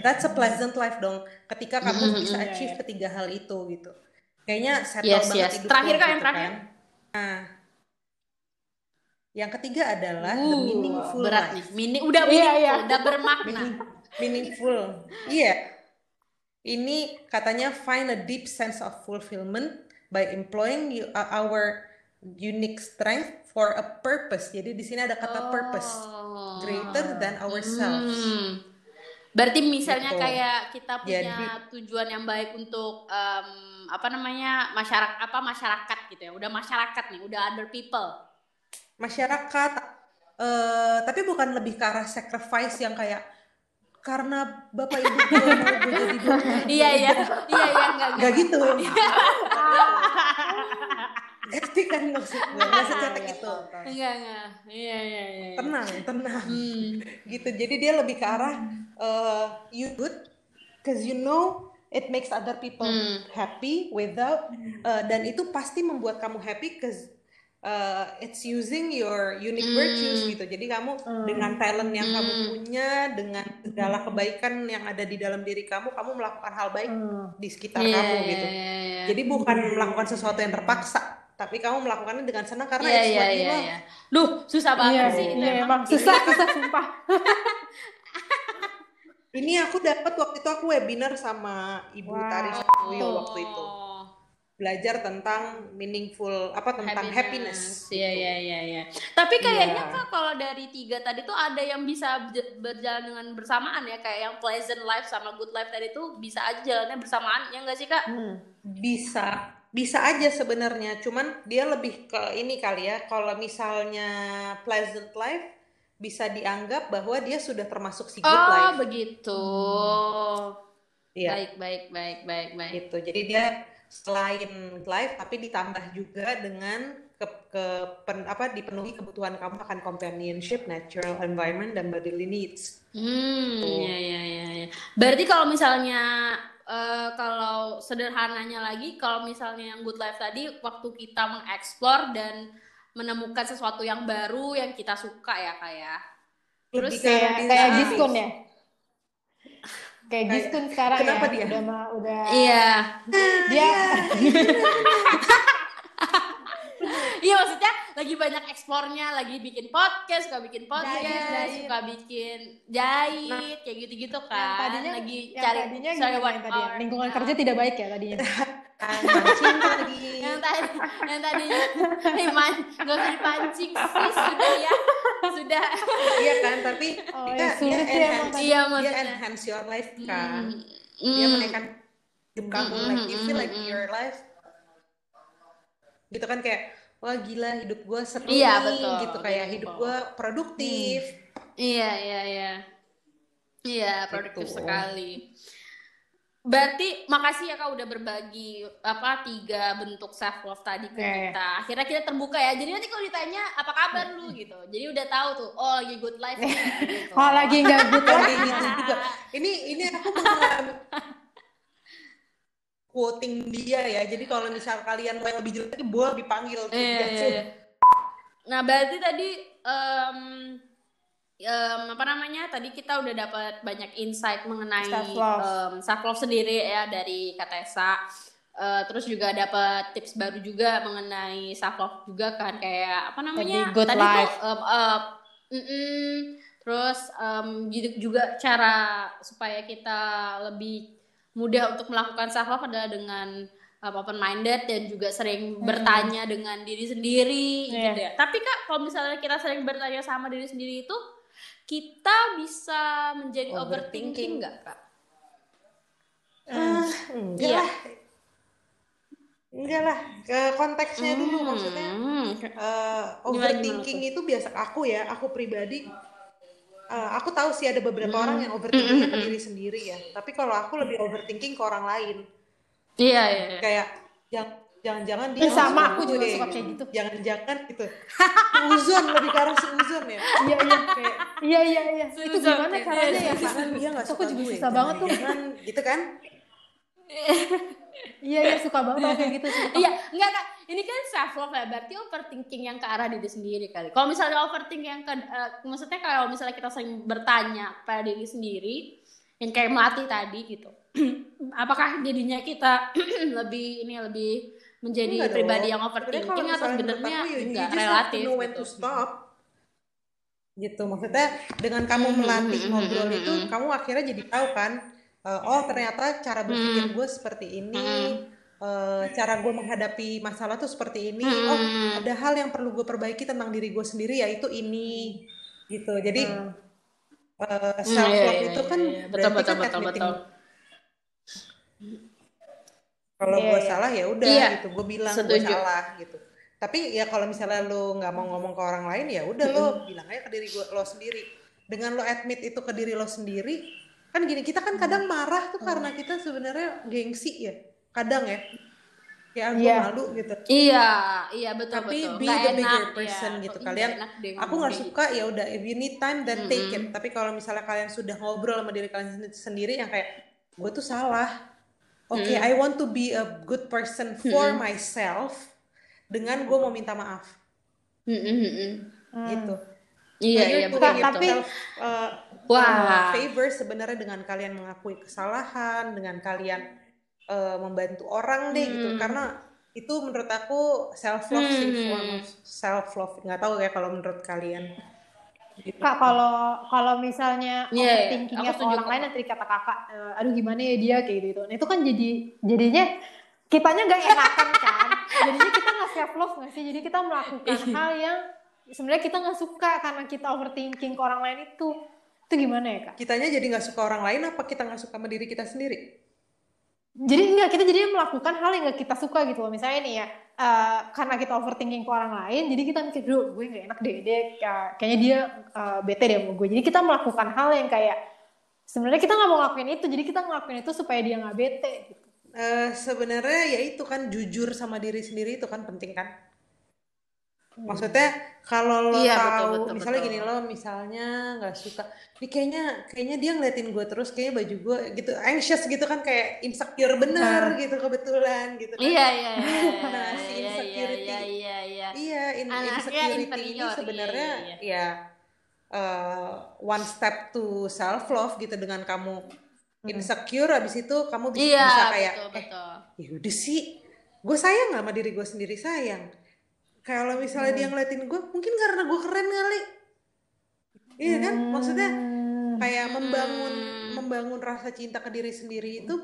that's a pleasant life dong ketika kamu bisa achieve ketiga hal itu gitu kayaknya settle yes, banget yes. hidup terakhir kan yang terakhir kan. nah yang ketiga adalah uh, the meaningful berat life. nih. Mini udah iya, meaningful, iya, iya. udah bermakna. meaningful. Iya. Ini katanya find a deep sense of fulfillment by employing you, uh, our unique strength for a purpose. Jadi di sini ada kata oh. purpose greater than ourselves. Hmm. Berarti misalnya gitu. kayak kita punya Jadi, tujuan yang baik untuk um, apa namanya masyarakat apa masyarakat gitu ya. Udah masyarakat nih, udah other people masyarakat uh, tapi bukan lebih ke arah sacrifice yang kayak karena bapak ibu gue mau gue jadi dokter iya iya iya iya enggak enggak gitu ngerti kan maksud gue nggak secetek itu enggak enggak iya iya iya tenang tenang hmm. gitu jadi dia lebih ke arah uh, you good cause you know it makes other people hmm. happy without uh, dan itu pasti membuat kamu happy cause uh, it's using your unique mm. virtues gitu. Jadi kamu mm. dengan talent yang mm. kamu hmm. punya, dengan segala kebaikan yang ada di dalam diri kamu, kamu melakukan hal baik mm. di sekitar yeah, kamu gitu. Yeah, yeah, yeah. Jadi bukan melakukan sesuatu yang terpaksa, tapi kamu melakukannya dengan senang karena yeah, it's yeah, yeah, yeah. Iya. Duh, susah banget yeah, sih. Iya, yeah, emang susah, susah sumpah. Ini aku dapat waktu itu aku webinar sama Ibu wow. Tari waktu itu belajar tentang meaningful apa tentang happiness. Iya iya iya iya. Tapi kayaknya yeah. kak kalau dari tiga tadi tuh ada yang bisa berjalan dengan bersamaan ya kayak yang pleasant life sama good life tadi tuh bisa aja jalannya bersamaan ya enggak sih kak? Hmm. Bisa bisa aja sebenarnya cuman dia lebih ke ini kali ya kalau misalnya pleasant life bisa dianggap bahwa dia sudah termasuk si good oh, life. Oh begitu. Hmm. Iya. Baik baik baik baik baik. Itu jadi dia selain live tapi ditambah juga dengan ke, ke pen, apa dipenuhi kebutuhan kamu akan companionship, natural environment dan bodily needs. Hmm, ya ya ya ya. Berarti kalau misalnya uh, kalau sederhananya lagi kalau misalnya yang good life tadi waktu kita mengeksplor dan menemukan sesuatu yang baru yang kita suka ya kayak ya. Terus kayak kayak diskon ya kayak Gistun sekarang kenapa ya. dia udah udah iya dia iya maksudnya lagi banyak ekspornya lagi bikin podcast suka bikin podcast jahit, jahit. suka bikin jahit nah, kayak gitu-gitu kan. yang tadinya lagi yang cari tadinya yang tadi ya? lingkungan kerja tidak baik ya tadinya. Mancing lagi yang tadi yang tadinya man gak usah dipancing sih sudah ya. Sudah. Iya kan tapi oh, kita ya, dia enhance, iya, dia enhance your life kan mm, dia menaikkan kamu mm, like you feel like your life. Gitu kan kayak wah gila hidup gue seru iya, nih betul, gitu kayak hidup gue produktif hmm. iya iya iya iya produktif gitu. sekali berarti makasih ya kak udah berbagi apa tiga bentuk self love tadi ke Yeah. kita. Akhirnya kita terbuka ya. Jadi nanti kalau ditanya apa kabar lu gitu. Jadi udah tahu tuh. Oh lagi good life. ya, gitu. Kalau lagi nggak good life, gitu juga. Ini ini aku mengalami quoting dia ya. Jadi kalau misal kalian mau yang lebih jelek boleh dipanggil. Iya, iya, iya. Nah berarti tadi em, em, apa namanya? Tadi kita udah dapat banyak insight mengenai self love sendiri ya dari Katesa. Eh, terus juga dapat tips baru juga mengenai self love juga kan kayak apa namanya? Good tadi life. tuh em, em, mm-mm. terus em, ju- juga cara supaya kita lebih mudah untuk melakukan self love adalah dengan um, open minded dan juga sering bertanya dengan diri sendiri Iya. gitu ya. Tapi Kak, kalau misalnya kita sering bertanya sama diri sendiri itu kita bisa menjadi overthinking Overthinking. nggak Kak? Ah, enggak Iya. lah. Enggak lah. Ke konteksnya dulu maksudnya. Hmm. eh, overthinking itu biasa aku ya, aku pribadi eh, aku tahu sih ada beberapa orang yang overthinking ke diri sendiri ya. Tapi kalau aku lebih overthinking ke orang lain. Iya, iya. iya. Kayak yang jangan-jangan dia Ih, sama aku juga suka kayak gitu. Jangan-jangan gitu. Uzon lebih ke arah seuzon ya. iya iya Kayak iya iya iya. Itu gimana caranya iya, ya Itu aku suka juga gue. susah banget tuh. Jangan gitu kan? Iya iya suka banget kayak gitu sih. Iya, enggak Kak. Ini kan self love ya, berarti overthinking yang ke arah diri sendiri kali. Kalau misalnya overthinking yang ke eh, maksudnya kalau misalnya kita sering bertanya pada diri sendiri yang kayak mati tadi gitu. Apakah jadinya kita lebih ini lebih menjadi Enggak pribadi dong. yang overthinking atau sebenarnya enggak relatif know when gitu. to stop. Gitu, maksudnya dengan kamu Hmm, melatih hmm, ngobrol hmm, itu, kamu akhirnya jadi tahu kan, eh, oh ternyata cara berpikir Hmm. gue seperti ini, eh, cara gue menghadapi masalah tuh seperti ini. Hmm. Oh, ada hal yang perlu gue perbaiki tentang diri gue sendiri yaitu ini, gitu. Jadi Hmm. self iya, love iya, itu iya, kan iya. Betul, berarti betul, kan betul, betul. kalau Iya, gue iya. salah ya udah Iya, gitu gue bilang gue salah gitu tapi ya kalau misalnya lo nggak mau ngomong ke orang lain ya udah lo bilang aja ke diri gua, lo sendiri dengan lo admit itu ke diri lo sendiri kan gini kita kan kadang marah tuh karena kita sebenarnya gengsi ya kadang ya ya gue Iya. malu gitu Iya, iya betul tapi betul. be Nggak the enak, bigger ya. person gitu Kok kalian enak deh aku nggak kayak suka ya udah if you need time then take it tapi kalau misalnya kalian sudah ngobrol sama diri kalian sen- sendiri yang kayak gue tuh salah oke I want to be a good person for myself dengan gue mau minta maaf gitu. Mm, mm, mm. gitu Iya, iya betul. Tapi- uh, Wah. uh, favor sebenarnya dengan kalian mengakui kesalahan dengan kalian uh, membantu orang deh gitu Hmm. karena itu menurut aku self love sih form of self love nggak tahu ya kalau menurut kalian gitu. Kak kalau kalau misalnya Iya, iya. overthinkingnya ke setuju orang lain nanti kata kakak, eh, aduh gimana ya dia kayak gitu. Nah itu kan jadi jadinya kitanya nggak enakan kan. jadinya kita nggak self love nggak sih. Jadi kita melakukan hal yang sebenarnya kita nggak suka karena kita overthinking ke orang lain itu. Itu gimana ya kak? kitanya jadi nggak suka orang lain apa kita nggak suka sama diri kita sendiri Jadi enggak kita jadi melakukan hal yang nggak kita suka gitu loh. Misalnya nih ya, eh, karena kita overthinking ke orang lain, jadi kita mikir dulu gue nggak enak deh, dia eh, kayaknya dia eh, bete deh sama gue. Jadi kita melakukan hal yang kayak sebenarnya kita nggak mau ngelakuin itu, jadi kita ngelakuin itu supaya dia nggak bete. Gitu. Eh, sebenarnya ya itu kan jujur sama diri sendiri itu kan penting kan maksudnya kalau lo Iya, tahu betul, betul, misalnya betul. gini lo misalnya nggak suka ini kayaknya kayaknya dia ngeliatin gue terus kayaknya baju gue gitu anxious gitu kan kayak insecure bener gitu kebetulan gitu kan Iya, iya, iya. Nah, si iya, iya, insecurity. iya, iya, iya. Iya, in insecurity ini inferior, iya, sebenarnya iya, ya eh, one step to self love gitu dengan kamu insecure habis itu kamu bisa, Iya, bisa kayak betul, eh betul. ya udah sih gue sayang sama diri gue sendiri sayang kalau misalnya dia ngeliatin gue mungkin karena gue keren kali. Iya kan? Maksudnya kayak membangun membangun rasa cinta ke diri sendiri itu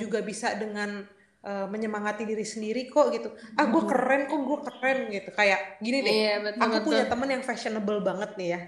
juga bisa dengan eh, menyemangati diri sendiri kok gitu. Ah gue keren kok gue keren gitu. Kayak gini deh. Iya, betul, aku betul. punya temen yang fashionable banget nih ya.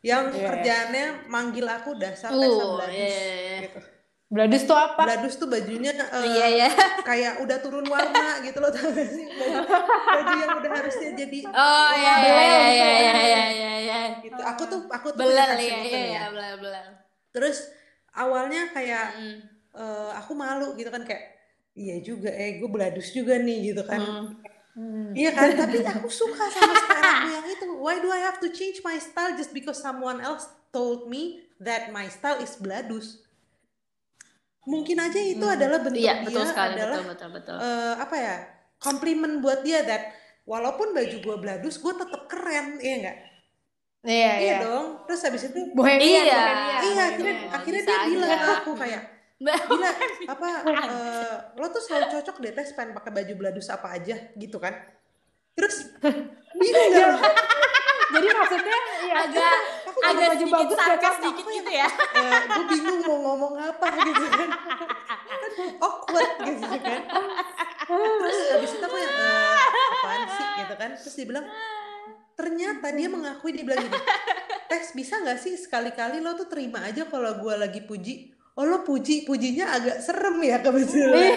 Yang kerjaannya manggil aku dasar Tessa Uh, iya, iya, iya. gitu Bladus tuh apa? Bladus tuh bajunya uh, iya, iya. kayak udah turun warna gitu loh sih? Baju, baju yang udah harusnya jadi Oh iya iya iya, gitu. iya iya iya iya iya gitu. Aku tuh aku tuh belal iya iya iya ya? belal. Terus awalnya kayak mm. uh, aku malu gitu kan kayak iya juga eh gue bladus juga nih gitu kan. Mm. Hmm. Iya kan, tapi aku suka sama style aku yang itu. Why do I have to change my style just because someone else told me that my style is bladus? Mungkin aja itu hmm. adalah bentuk iya, dia sekali, adalah betul, betul, betul. Uh, apa ya komplimen buat dia that walaupun baju gue beladus gue tetap keren iya enggak Iya, iya, iya dong. Terus habis itu bohemian, iya, bohemian. Iya, akhirnya akhirnya dia bilang ke aku kayak Gila, apa uh, lo tuh selalu cocok deh tes pengen pakai baju beladus apa aja gitu kan. Terus bingung gak Jadi maksudnya ya agak agak baju sedikit bagus sarkas sedikit gitu ya. Eh, gue bingung mau ngomong apa gitu kan. kan awkward gitu kan. Terus habis itu aku yang uh, apaan sih gitu kan. Terus dia bilang ternyata dia mengakui dia bilang gini Tes bisa nggak sih sekali-kali lo tuh terima aja kalau gue lagi puji oh lo puji pujinya agak serem ya kebetulan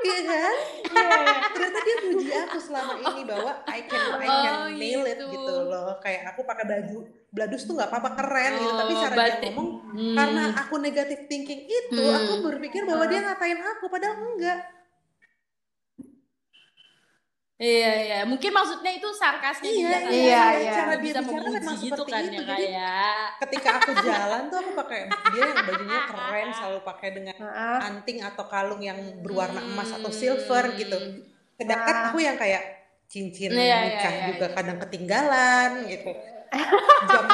iya, iya kan iya, iya. ternyata dia puji aku selama ini bahwa I can I can oh, nail it gitu. gitu loh kayak aku pakai baju bladus tuh nggak apa-apa keren oh, gitu tapi cara dia ngomong hmm. karena aku negatif thinking itu hmm. aku berpikir bahwa dia ngatain aku padahal enggak Iya iya, mungkin maksudnya itu sarkasnya iya, juga. Iya, ya, iya. Cara dia bicara memang gitu kan itu. ya kayak. Ya. ketika aku jalan tuh aku pakai dia yang bajunya keren selalu pakai dengan anting atau kalung yang berwarna emas atau silver gitu. Sedangkan aku yang kayak cincin iya, iya nikah iya, iya, juga iya. kadang ketinggalan gitu. Jam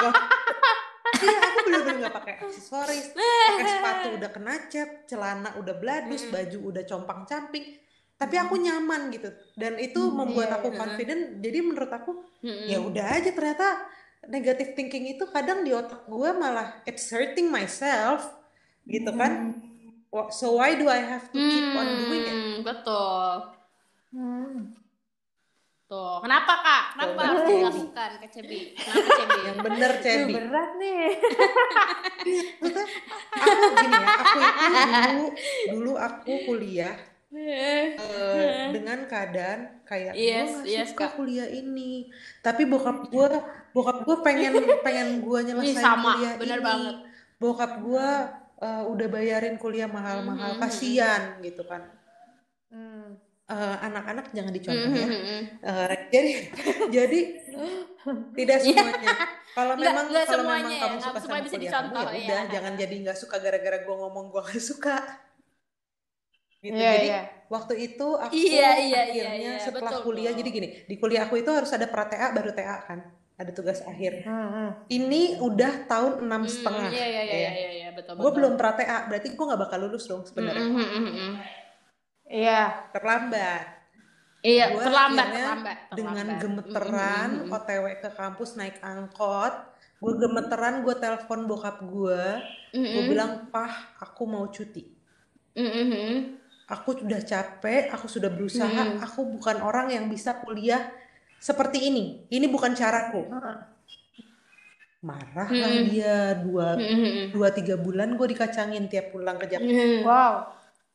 Iya, aku bener-bener gak pakai aksesoris, pakai sepatu udah kena cat, celana udah bladus, baju udah compang-camping tapi aku nyaman gitu dan itu hmm, membuat iya, aku confident jadi menurut aku hmm. ya udah aja ternyata negative thinking itu kadang di otak gue malah it's hurting myself gitu kan hmm. so why do I have to keep on doing it betul hmm. Tuh, kenapa kak? Kenapa harus dilakukan ke Cebi? Kenapa Cebi? Yang bener Cebi. berat nih. aku gini ya, aku itu dulu, dulu aku kuliah uh, dengan keadaan kayak yes, gue gak yes, suka kak. kuliah ini. Tapi bokap gue bokap gue pengen pengen gue nyelesain sama, kuliah bener ini. banget. bokap gue uh, udah bayarin kuliah mahal-mahal. Mm -hmm. kasihan gitu kan. Mm. uh, anak-anak jangan dicontoh ya. uh, jadi jadi tidak iya. semuanya. Kalau memang kalau memang kamu ya, suka sama kuliah kamu ya, ya udah jangan jadi nggak suka gara-gara gue ngomong gue gak suka gitu. Yeah, jadi yeah. waktu itu aku yeah, yeah, akhirnya yeah, yeah. setelah betul, kuliah jadi gini, di kuliah aku itu harus ada pra TA baru TA kan. Ada tugas akhir. Hmm, hmm. Ini udah tahun enam hmm, setengah. Iya iya iya iya iya betul Gue belum pra TA, berarti gue nggak bakal lulus dong sebenarnya. Hmm, hmm, hmm, hmm. Iya. Terlambat. Iya, gua terlambat, terlambat, terlambat. Dengan gemeteran mm -hmm. OTW ke kampus naik angkot, gue gemeteran, gue telepon bokap gue, mm -hmm. gue bilang, "Pah, aku mau cuti." Mm -hmm aku sudah capek, aku sudah berusaha, hmm. aku bukan orang yang bisa kuliah seperti ini. Ini bukan caraku. Marah lah hmm. dia dua hmm. dua tiga bulan gue dikacangin tiap pulang ke Jakarta. Hmm. Wow,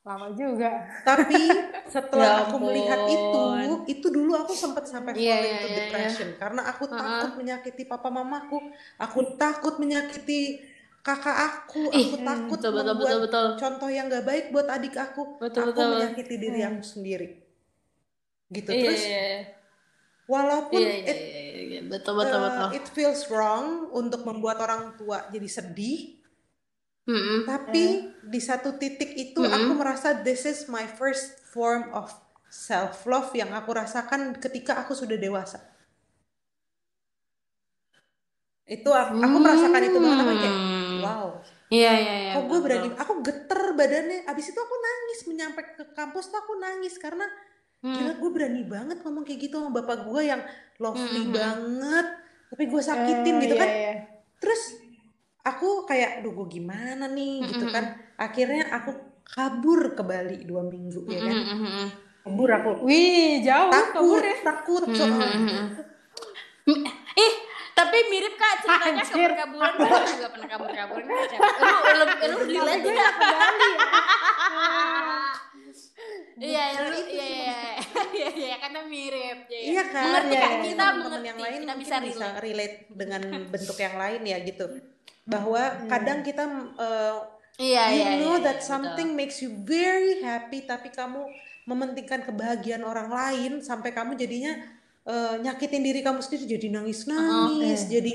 lama juga. Tapi setelah ya aku melihat itu, itu dulu aku sempat sampai yeah, fall into yeah, depression yeah. karena aku uh -huh. takut menyakiti papa mamaku, aku takut menyakiti kakak aku, aku Ih, takut betul, betul, betul, betul. contoh yang gak baik buat adik aku, betul, aku betul. menyakiti diri hmm. aku sendiri, gitu iya, terus. Iya, iya. Walaupun iya, iya, it, iya, iya, iya. Betul, betul, uh, betul. it feels wrong untuk membuat orang tua jadi sedih, mm -hmm. tapi mm. di satu titik itu mm -hmm. aku merasa this is my first form of self love yang aku rasakan ketika aku sudah dewasa itu aku, aku merasakan itu banget kayak hmm. Wow. Iya iya iya kok gue berani? aku geter badannya. Abis itu aku nangis. Menyampe ke kampus tuh aku nangis. Karena hmm. gila gue berani banget ngomong kayak gitu sama bapak gue yang lovely hmm. banget. Tapi gue sakitin uh, gitu iya, kan. iya. terus aku kayak duh gue gimana nih? Hmm. gitu kan. akhirnya aku kabur ke Bali dua minggu ya kan. hmm. kabur aku. Wih jauh takut kabur ya? takut soalnya. ih tapi mirip kak ceritanya kabur kaburan gue juga pernah kabur kaburan lu lu lu relate juga. ke Bali Iya, iya, iya, iya, iya, karena mirip. Iya kan, mengerti kan kita mengerti, yang lain kita bisa relate. bisa relate. dengan bentuk yang lain ya gitu. Bahwa kadang kita uh, Iya, you iya, know iya, that iya, something makes you very happy tapi kamu mementingkan kebahagiaan orang lain sampai kamu jadinya eh, nyakitin diri kamu sendiri jadi nangis nangis jadi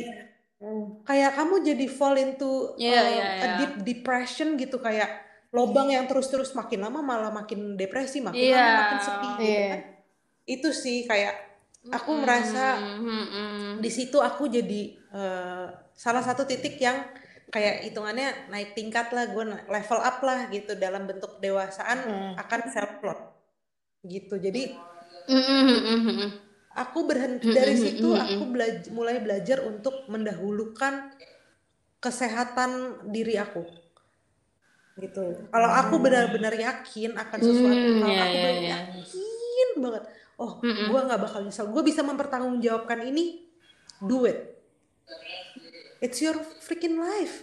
kayak kamu jadi fall into Iya, uh, iya, a iya. deep depression gitu kayak lobang yang terus-terus makin lama malah makin depresi makin Iya. lama makin sepi gitu Iya. kan itu sih kayak aku merasa Hmm, hmm. di situ aku jadi eh, salah satu titik yang kayak hitungannya naik tingkat lah gue level up lah gitu dalam bentuk dewasaan akan self love gitu jadi Hmm, hmm, hmm, hmm. Aku berhenti dari situ aku belaj- mulai belajar untuk mendahulukan kesehatan diri aku. Gitu. Kalau aku benar-benar yakin akan sesuatu Hmm, hal iya, aku iya, benar iya. yakin banget oh gue nggak bakal nyesel. Gue bisa mempertanggungjawabkan ini do it. It's your freaking life.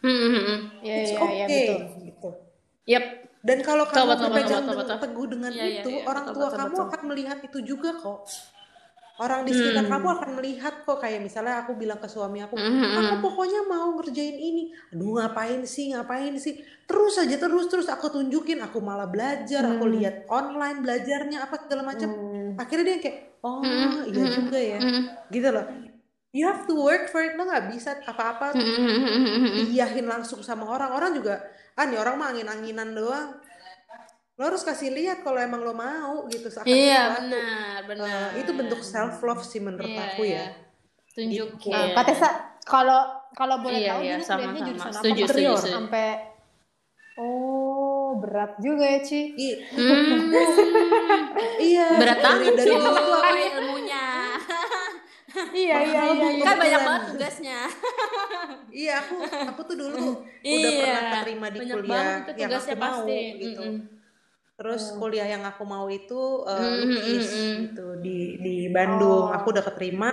Hmm. Iya, it's okay betul. gitu. Yep. Dan kalau kamu betul, berpegang teguh dengan iya, itu, iya, orang betul, tua kamu akan melihat itu juga kok. Orang di sekitar kamu akan melihat kok kayak misalnya aku bilang ke suami aku, aku pokoknya mau ngerjain ini. Aduh ngapain sih, ngapain sih? Terus aja terus terus aku tunjukin, aku malah belajar, aku lihat online belajarnya apa segala macam. Akhirnya dia kayak, oh iya juga ya, gitu loh. You have to work for it, lo nggak bisa apa-apa Hmm, iyahin langsung sama orang orang juga ah nih orang mah angin-anginan doang lo harus kasih lihat kalau emang lo mau gitu akan Iya, sesuatu. benar, benar. Eh, itu bentuk self love sih menurut Iya, aku iya. ya Tunjukin. Nah, Kak Tessa, kalau kalau boleh Iya, tahu iya, dulu sama, kuliahnya sama. jurusan apa? Setuju, setuju, setuju. Sampai Oh, berat juga ya, Ci. Hmm, iya berat dari banget dari dulu tuh aku ilmunya. Iya, iya, iya, iya. Kan banyak Kebetulan. banget tugasnya. iya aku aku tuh dulu tuh udah Iya, pernah keterima di banyak kuliah yang aku mau pasti. gitu Mm-mm. terus kuliah yang aku mau itu uh, Mm, lukis mm, mm. gitu di di Bandung aku udah keterima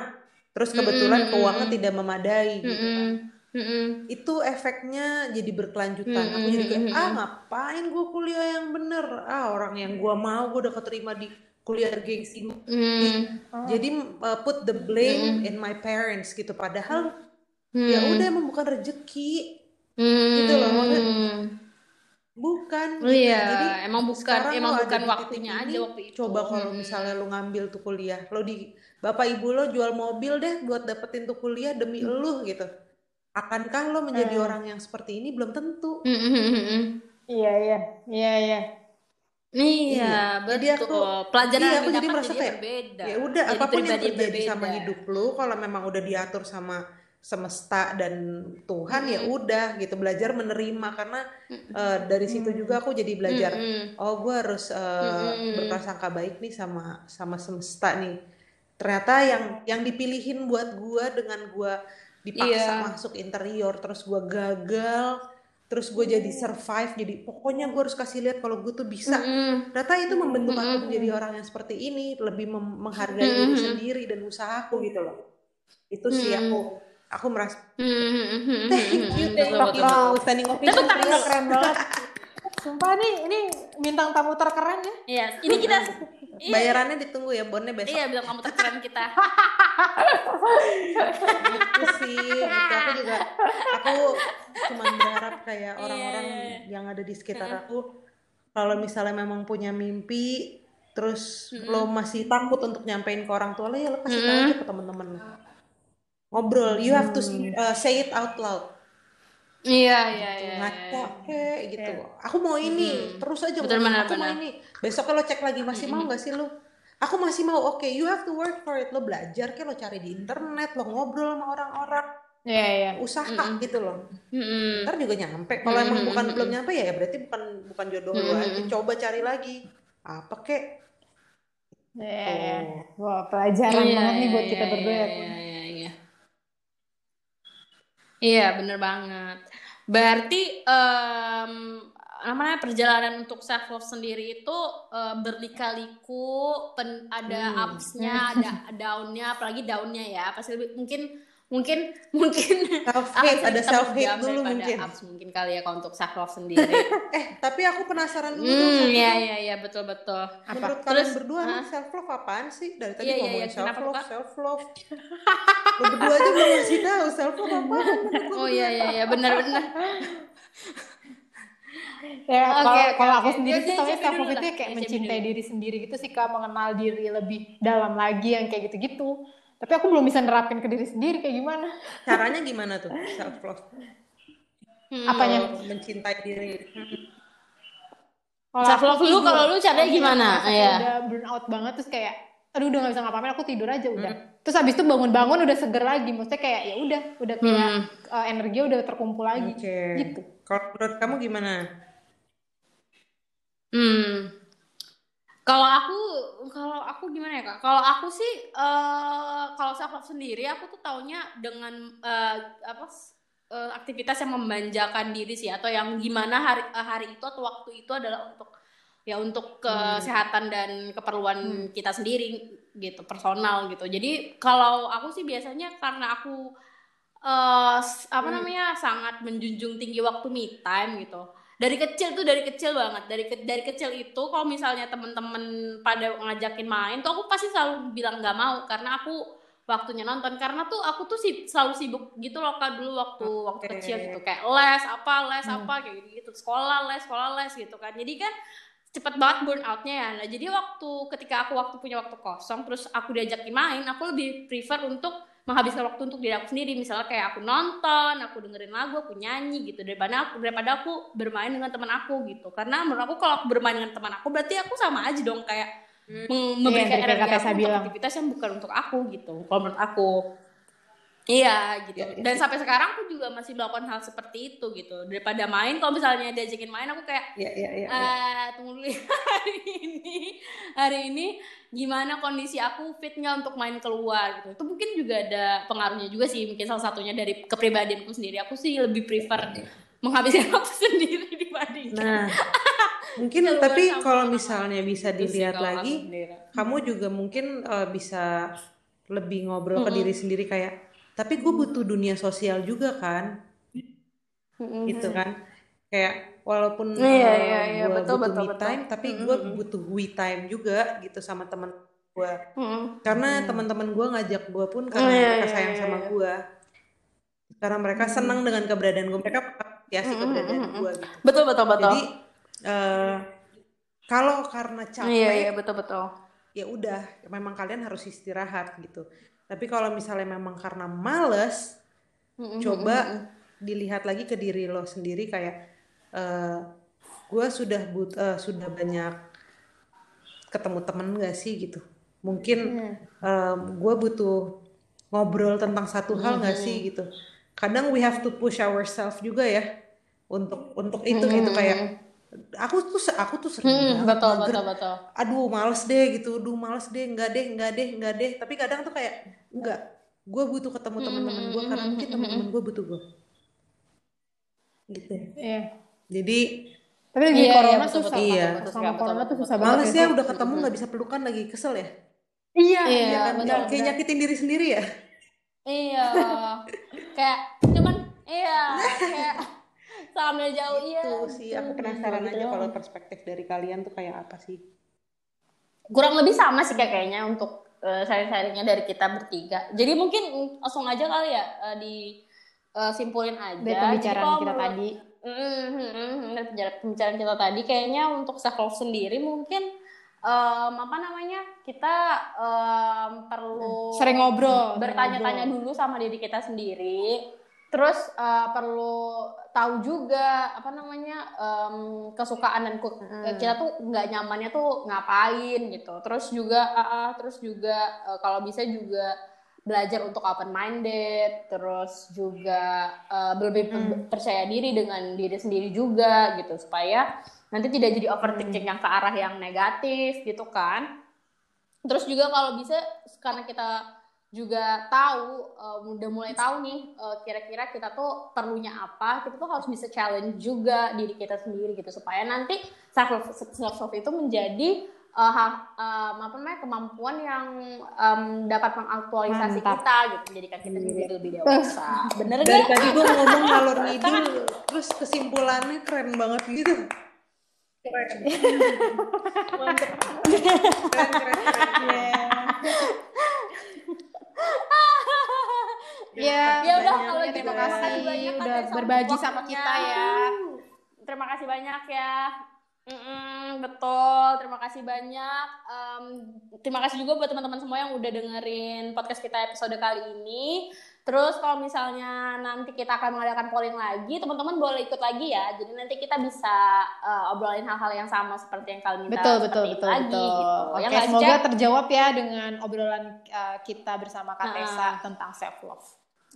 terus kebetulan mm, keuangan mm. tidak memadai gitu kan. Mm-mm. Mm-mm. itu efeknya jadi berkelanjutan aku jadi kayak ah ngapain gue kuliah yang bener ah orang yang gue mau gue udah keterima di kuliah gengsi. Mm. jadi uh, put the blame in my parents gitu padahal ya udah emang bukan rezeki gitu loh maksudnya bukan gitu. Iya, jadi emang bukan sekarang emang bukan waktunya ini, aja waktu itu. coba kalau misalnya lo ngambil tuh kuliah lo di bapak ibu lo jual mobil deh buat dapetin tuh kuliah demi lo gitu akankah lo menjadi orang yang seperti ini belum tentu Mm-mm. Iya, iya. Iya, iya. Iya, betul. Jadi aku Pelajaran iya, aku jadi merasa kayak berbeda. ya udah Jadi apa pun yang terjadi sama berbeda. hidup lo kalau memang udah diatur sama semesta dan Tuhan ya udah gitu belajar menerima karena eh, dari situ juga aku jadi belajar Mm-mm. oh gue harus eh, berprasangka baik nih sama sama semesta nih ternyata yang yang dipilihin buat gue dengan gue dipaksa Iya. masuk interior terus gue gagal terus gue jadi survive jadi pokoknya gue harus kasih lihat kalau gue tuh bisa. Ternyata itu membentuk aku menjadi orang yang seperti ini, lebih menghargai diri sendiri dan usahaku gitu loh. Itu sih aku aku merasa thank you, thank you. Standing ovation. Keren banget. Sumpah nih, ini bintang tamu terkeren ya. Iya, ini kita iya, Bayarannya ditunggu ya, bonnya besok. Iya, bilang kamu terkeren kita. Gitu sih, gitu. Aku juga aku cuma berharap kayak orang-orang Iya. yang ada di sekitar aku kalau misalnya memang punya mimpi terus lo masih takut untuk nyampein ke orang tua lo ya lo kasih tahu aja ke temen-temen ngobrol you have to uh, say it out loud Iya, iya, iya. ngaco kayak gitu aku mau ini terus aja Betul, ngomong, benar, aku mau benar. ini besok lo cek lagi masih mau nggak sih lo aku masih mau oke you have to work for it lo belajar kayak lo cari di internet lo ngobrol sama orang-orang Iya, iya. usaha gitu loh Mm-mm. ntar juga nyampe kalau emang bukan belum nyampe ya, ya berarti bukan bukan jodoh lo aja coba cari lagi apa kek Iya, iya. Wah, pelajaran Iya, banget nih buat iya, kita iya, berdua. Iya, iya, iya. Iya, bener banget. Berarti em, namanya perjalanan untuk self love sendiri itu eh, berlika-liku, pen- ada upsnya, ada downnya, apalagi downnya ya. Pasti lebih mungkin mungkin mungkin self hate ada self hate dulu mungkin ups mungkin kali ya kalau untuk self love sendiri. eh tapi aku penasaran dulu hmm, iya dong. iya iya betul betul. menurut Terus, kalian berdua emang self love apaan sih dari tadi Iya, iya, ngomongin iya. self love self love lo berdua aja belum ngasih tahu self love lo Oh iya iya iya benar benar. ya kalau okay, kalau aku sendiri sih tapi self love itu kayak mencintai diri sendiri gitu sih kak mengenal diri lebih dalam lagi yang kayak gitu-gitu tapi aku belum bisa nerapin ke diri sendiri kayak gimana? Caranya gimana tuh self love hmm. apanya? Mencintai diri. Self love lu kalau lu caranya gimana? ya udah burn out banget terus kayak aduh udah gak bisa ngapain aku tidur aja udah. Hmm. terus habis itu bangun-bangun udah seger lagi maksudnya kayak ya udah udah kayak hmm. uh, energi udah terkumpul lagi okay. gitu. Kalau menurut kamu gimana? Hmm kalau aku kalau aku gimana ya kak kalau aku sih uh, kalau self love sendiri aku tuh taunya dengan uh, apa uh, aktivitas yang memanjakan diri sih atau yang gimana hari hari itu atau waktu itu adalah untuk ya untuk hmm. kesehatan dan keperluan hmm. kita sendiri gitu personal gitu jadi kalau aku sih biasanya karena aku uh, apa hmm. namanya sangat menjunjung tinggi waktu me time gitu dari kecil tuh dari kecil banget dari ke, dari kecil itu kalau misalnya temen-temen pada ngajakin main tuh aku pasti selalu bilang nggak mau karena aku waktunya nonton karena tuh aku tuh sih selalu sibuk gitu loh kan dulu waktu okay. waktu kecil gitu kayak les apa les hmm. apa kayak gitu, gitu sekolah les sekolah les gitu kan jadi kan cepet banget burn outnya ya. Nah jadi waktu ketika aku waktu punya waktu kosong terus aku diajakin main, aku lebih prefer untuk menghabiskan waktu untuk diri aku sendiri. Misalnya kayak aku nonton, aku dengerin lagu, aku nyanyi gitu daripada aku daripada aku bermain dengan teman aku gitu. Karena menurut aku kalau aku bermain dengan teman aku berarti aku sama aja dong kayak hmm. memberikan iya, energi aku untuk aktivitas yang bukan untuk aku gitu. Kalau menurut aku. Iya gitu. Ya, ya. Dan sampai sekarang aku juga masih melakukan hal seperti itu gitu. Daripada main, kalau misalnya diajakin main aku kayak, ya, ya, ya, ya. Uh, tunggu dulu hari ini, hari ini gimana kondisi aku fitnya untuk main keluar gitu. Itu mungkin juga ada pengaruhnya juga sih. Mungkin salah satunya dari kepribadianku sendiri. Aku sih lebih prefer menghabiskan waktu sendiri dibandingkan. Nah, mungkin tapi kalau misalnya bisa dilihat lagi, kamu juga mungkin uh, bisa lebih ngobrol mm -hmm. ke diri sendiri kayak tapi gue butuh dunia sosial juga kan mm-hmm. gitu kan kayak walaupun yeah, uh, yeah, yeah, gue betul, butuh betul, me betul. time tapi mm-hmm. gue butuh we time juga gitu sama temen gue mm-hmm. karena mm-hmm. teman-teman gue ngajak gue pun karena yeah, mereka yeah, sayang yeah, sama yeah. gue karena mereka mm-hmm. senang dengan keberadaan gue mereka apresiasi mm-hmm. keberadaan mm-hmm. gue gitu. betul betul betul jadi uh, kalau karena capek iya, iya, betul betul ya udah memang kalian harus istirahat gitu tapi kalau misalnya memang karena males, mm-hmm. coba dilihat lagi ke diri lo sendiri kayak uh, eh, gue sudah but uh, sudah banyak ketemu temen gak sih gitu. Mungkin mm. uh, gue butuh ngobrol tentang satu hal mm-hmm. gak sih gitu. Kadang we have to push ourselves juga ya untuk untuk itu mm-hmm. gitu kayak aku tuh aku tuh sering hmm, betul mager. betul betul. Aduh males deh gitu. Aduh males deh enggak deh enggak deh enggak deh. Tapi kadang tuh kayak enggak. Gue butuh ketemu hmm, teman-teman gue karena mungkin hmm, teman-teman gue butuh gue gitu. Iya. Jadi tapi lagi iya, corona iya, susah iya. sama corona tuh susah banget males ya udah ketemu nggak bisa pelukan lagi. Kesel ya? Iya. Iya, iya kan? bener, kayak nyakitin diri sendiri ya? Iya. Kayak cuman iya kayak sambil jauh iya. Itu sih aku penasaran gitu aja kalau perspektif dari kalian tuh kayak apa sih? Kurang lebih sama sih kayak kayaknya untuk uh, sharing-sharingnya dari kita bertiga. Jadi mungkin langsung aja kali ya uh, di uh, simpulin aja dari pembicaraan kita tadi. Mm, mm, dari pembicaraan kita tadi. Kayaknya untuk self love sendiri mungkin um, apa namanya kita um, perlu sering ngobrol. bertanya-tanya dulu sama diri kita sendiri. Terus uh, perlu tahu juga apa namanya um, kesukaan dan hmm. kita tuh nggak nyamannya tuh ngapain gitu terus juga uh, uh, terus juga uh, kalau bisa juga belajar untuk open minded terus juga uh, lebih hmm. percaya diri dengan diri sendiri juga gitu supaya nanti tidak jadi overthinking hmm. yang ke arah yang negatif gitu kan terus juga kalau bisa karena kita juga tahu uh, udah mulai tahu nih uh, kira-kira kita tuh perlunya apa kita tuh harus bisa challenge juga diri kita sendiri gitu supaya nanti self self love itu menjadi uh, um, apa namanya kemampuan yang um, dapat mengaktualisasi Mantap. kita gitu menjadikan kita iya. jadi lebih dewasa bener dari gak? tadi gue ngomong ngalor ngidul terus kesimpulannya keren banget gitu keren keren keren, keren. Yeah. ya, ya udah kalau gitu terima kasih udah berbagi sama kita ya terima kasih banyak ya. Mm-mm, betul, terima kasih banyak. Um, terima kasih juga buat teman-teman semua yang udah dengerin podcast kita episode kali ini. Terus kalau misalnya nanti kita akan mengadakan polling lagi, teman-teman boleh ikut lagi ya. Jadi nanti kita bisa uh, obrolin hal-hal yang sama seperti yang kalian minta betul betul betul lagi betul. gitu. Oke, Ya nggak, semoga Cek? terjawab ya dengan obrolan uh, kita bersama Kak Tessa tentang self love.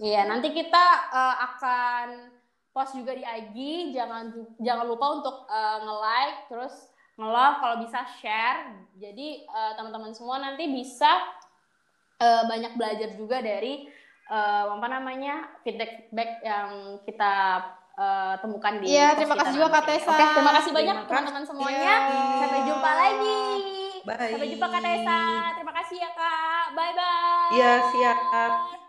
Iya, nanti kita uh, akan post juga di IG. Jangan jangan lupa untuk uh, nge-like, terus nge-love kalau bisa share. Jadi uh, teman-teman semua nanti bisa uh, banyak belajar juga dari uh, apa namanya feedback-feedback yang kita uh, temukan di Iya, terima kasih juga Kak. Tessa. Oke, terima kasih banyak teman-teman semuanya. Iya. Sampai jumpa lagi. Bye. Sampai jumpa Kak Tessa. Terima kasih ya Kak. Bye bye. Iya, siap.